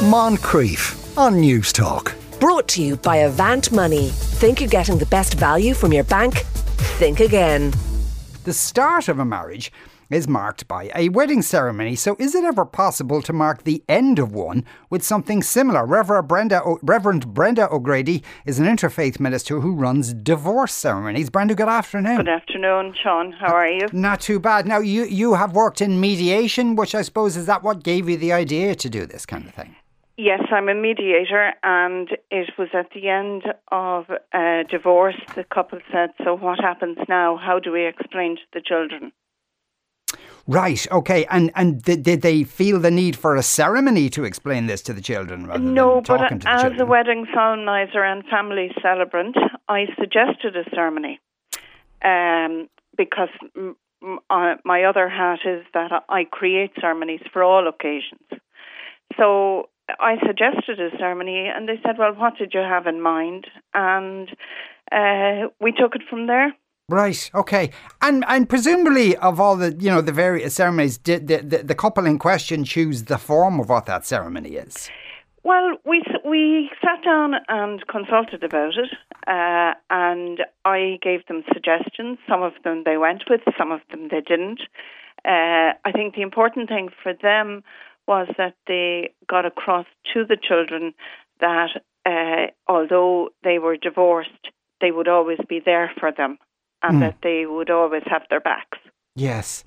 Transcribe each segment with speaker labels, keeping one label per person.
Speaker 1: Moncrieff on Newstalk.
Speaker 2: Brought to you by Avant Money. Think you're getting the best value from your bank? Think again.
Speaker 3: The start of a marriage is marked by a wedding ceremony. So, is it ever possible to mark the end of one with something similar? Reverend Brenda, o- Reverend Brenda O'Grady is an interfaith minister who runs divorce ceremonies. Brenda, good afternoon.
Speaker 4: Good afternoon, Sean. How are you?
Speaker 3: Not too bad. Now, you, you have worked in mediation, which I suppose is that what gave you the idea to do this kind of thing?
Speaker 4: Yes, I'm a mediator, and it was at the end of a divorce. The couple said, So, what happens now? How do we explain to the children?
Speaker 3: Right, okay. And and did, did they feel the need for a ceremony to explain this to the children rather
Speaker 4: no,
Speaker 3: than talking
Speaker 4: but
Speaker 3: to the
Speaker 4: as
Speaker 3: children?
Speaker 4: a wedding solemnizer and family celebrant, I suggested a ceremony um, because m- m- my other hat is that I create ceremonies for all occasions. So I suggested a ceremony, and they said, "Well, what did you have in mind?" And uh, we took it from there.
Speaker 3: Right. Okay. And and presumably of all the you know the various ceremonies, did the, the the couple in question choose the form of what that ceremony is?
Speaker 4: Well, we we sat down and consulted about it, uh, and I gave them suggestions. Some of them they went with, some of them they didn't. Uh, I think the important thing for them was that they got across to the children that uh, although they were divorced, they would always be there for them, and that they would always have their backs.
Speaker 3: Yes.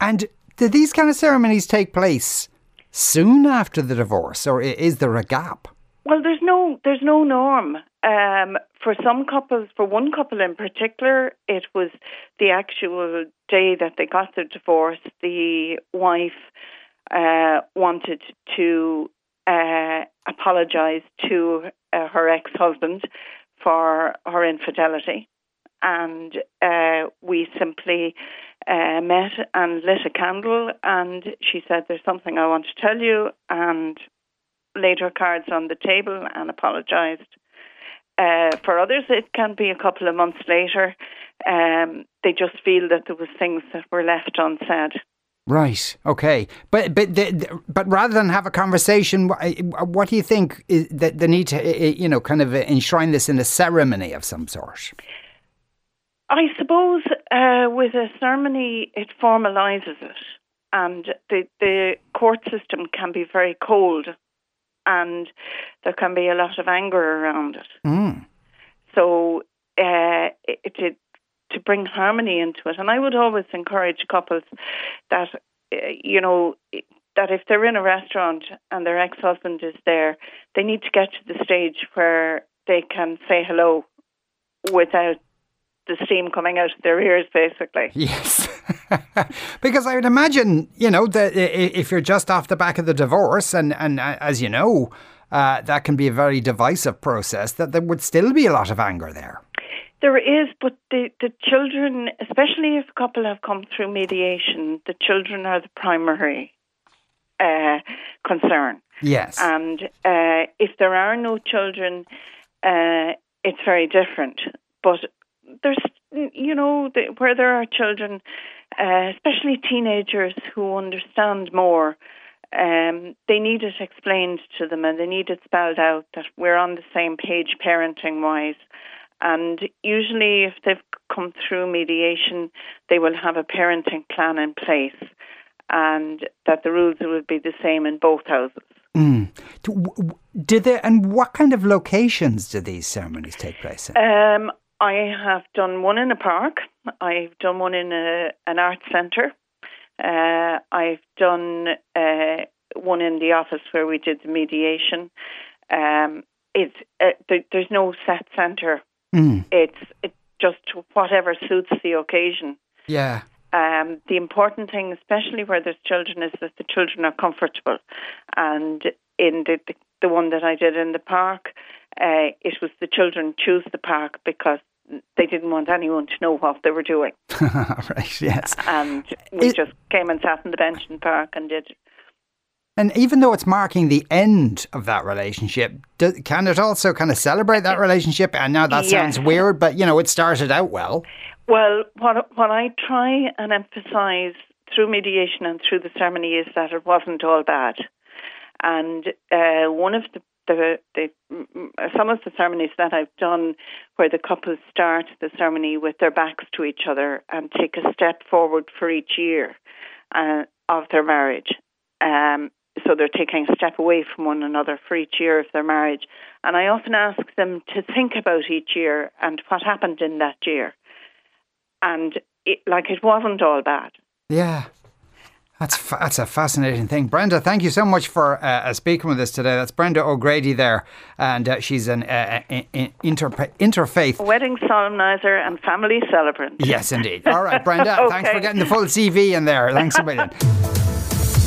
Speaker 3: And do these kind of ceremonies take place soon after the divorce, or is there a gap?
Speaker 4: Well, there's no there's no norm. Um, for some couples, for one couple in particular, it was the actual day that they got their divorce. The wife uh, wanted to uh, apologise to uh, her ex-husband for her infidelity, and uh, we simply uh, met and lit a candle. And she said, "There's something I want to tell you," and laid her cards on the table and apologised. For others, it can be a couple of months later. Um, they just feel that there was things that were left unsaid.
Speaker 3: Right. Okay. But but but rather than have a conversation, what do you think is that the need to you know kind of enshrine this in a ceremony of some sort?
Speaker 4: I suppose uh, with a ceremony, it formalises it, and the the court system can be very cold, and there can be a lot of anger around it.
Speaker 3: Mm.
Speaker 4: So uh, it, it bring harmony into it, and I would always encourage couples that uh, you know that if they're in a restaurant and their ex-husband is there, they need to get to the stage where they can say hello without the steam coming out of their ears, basically.
Speaker 3: Yes. because I would imagine, you know, that if you're just off the back of the divorce, and, and uh, as you know, uh, that can be a very divisive process, that there would still be a lot of anger there.
Speaker 4: There is, but the, the children, especially if a couple have come through mediation, the children are the primary uh, concern.
Speaker 3: Yes.
Speaker 4: And uh, if there are no children, uh, it's very different. But there's, you know, the, where there are children, uh, especially teenagers who understand more, um, they need it explained to them and they need it spelled out that we're on the same page parenting wise. And usually, if they've come through mediation, they will have a parenting plan in place and that the rules will be the same in both houses.
Speaker 3: Mm. Do, w- w- did they, and what kind of locations do these ceremonies take place in?
Speaker 4: Um, I have done one in a park. I've done one in a, an art centre. Uh, I've done uh, one in the office where we did the mediation. Um, it's uh, there, there's no set centre.
Speaker 3: Mm.
Speaker 4: It's it just whatever suits the occasion.
Speaker 3: Yeah.
Speaker 4: Um, the important thing, especially where there's children, is that the children are comfortable. And in the the, the one that I did in the park, uh, it was the children choose the park because they didn't want anyone to know what they were doing.
Speaker 3: right, yes.
Speaker 4: And we
Speaker 3: It-
Speaker 4: just came and sat on the bench in the park and did.
Speaker 3: And even though it's marking the end of that relationship, do, can it also kind of celebrate that relationship? And now that sounds weird, but you know, it started out well.
Speaker 4: Well, what what I try and emphasise through mediation and through the ceremony is that it wasn't all bad. And uh, one of the the, the some of the ceremonies that I've done where the couples start the ceremony with their backs to each other and take a step forward for each year uh, of their marriage. Um, so they're taking a step away from one another for each year of their marriage. And I often ask them to think about each year and what happened in that year. And it, like it wasn't all bad.
Speaker 3: Yeah. That's fa- that's a fascinating thing, Brenda. Thank you so much for uh, speaking with us today. That's Brenda O'Grady there, and uh, she's an uh, inter- interfaith
Speaker 4: wedding solemnizer and family celebrant.
Speaker 3: Yes, indeed. All right, Brenda. okay. Thanks for getting the full CV in there. Thanks a million.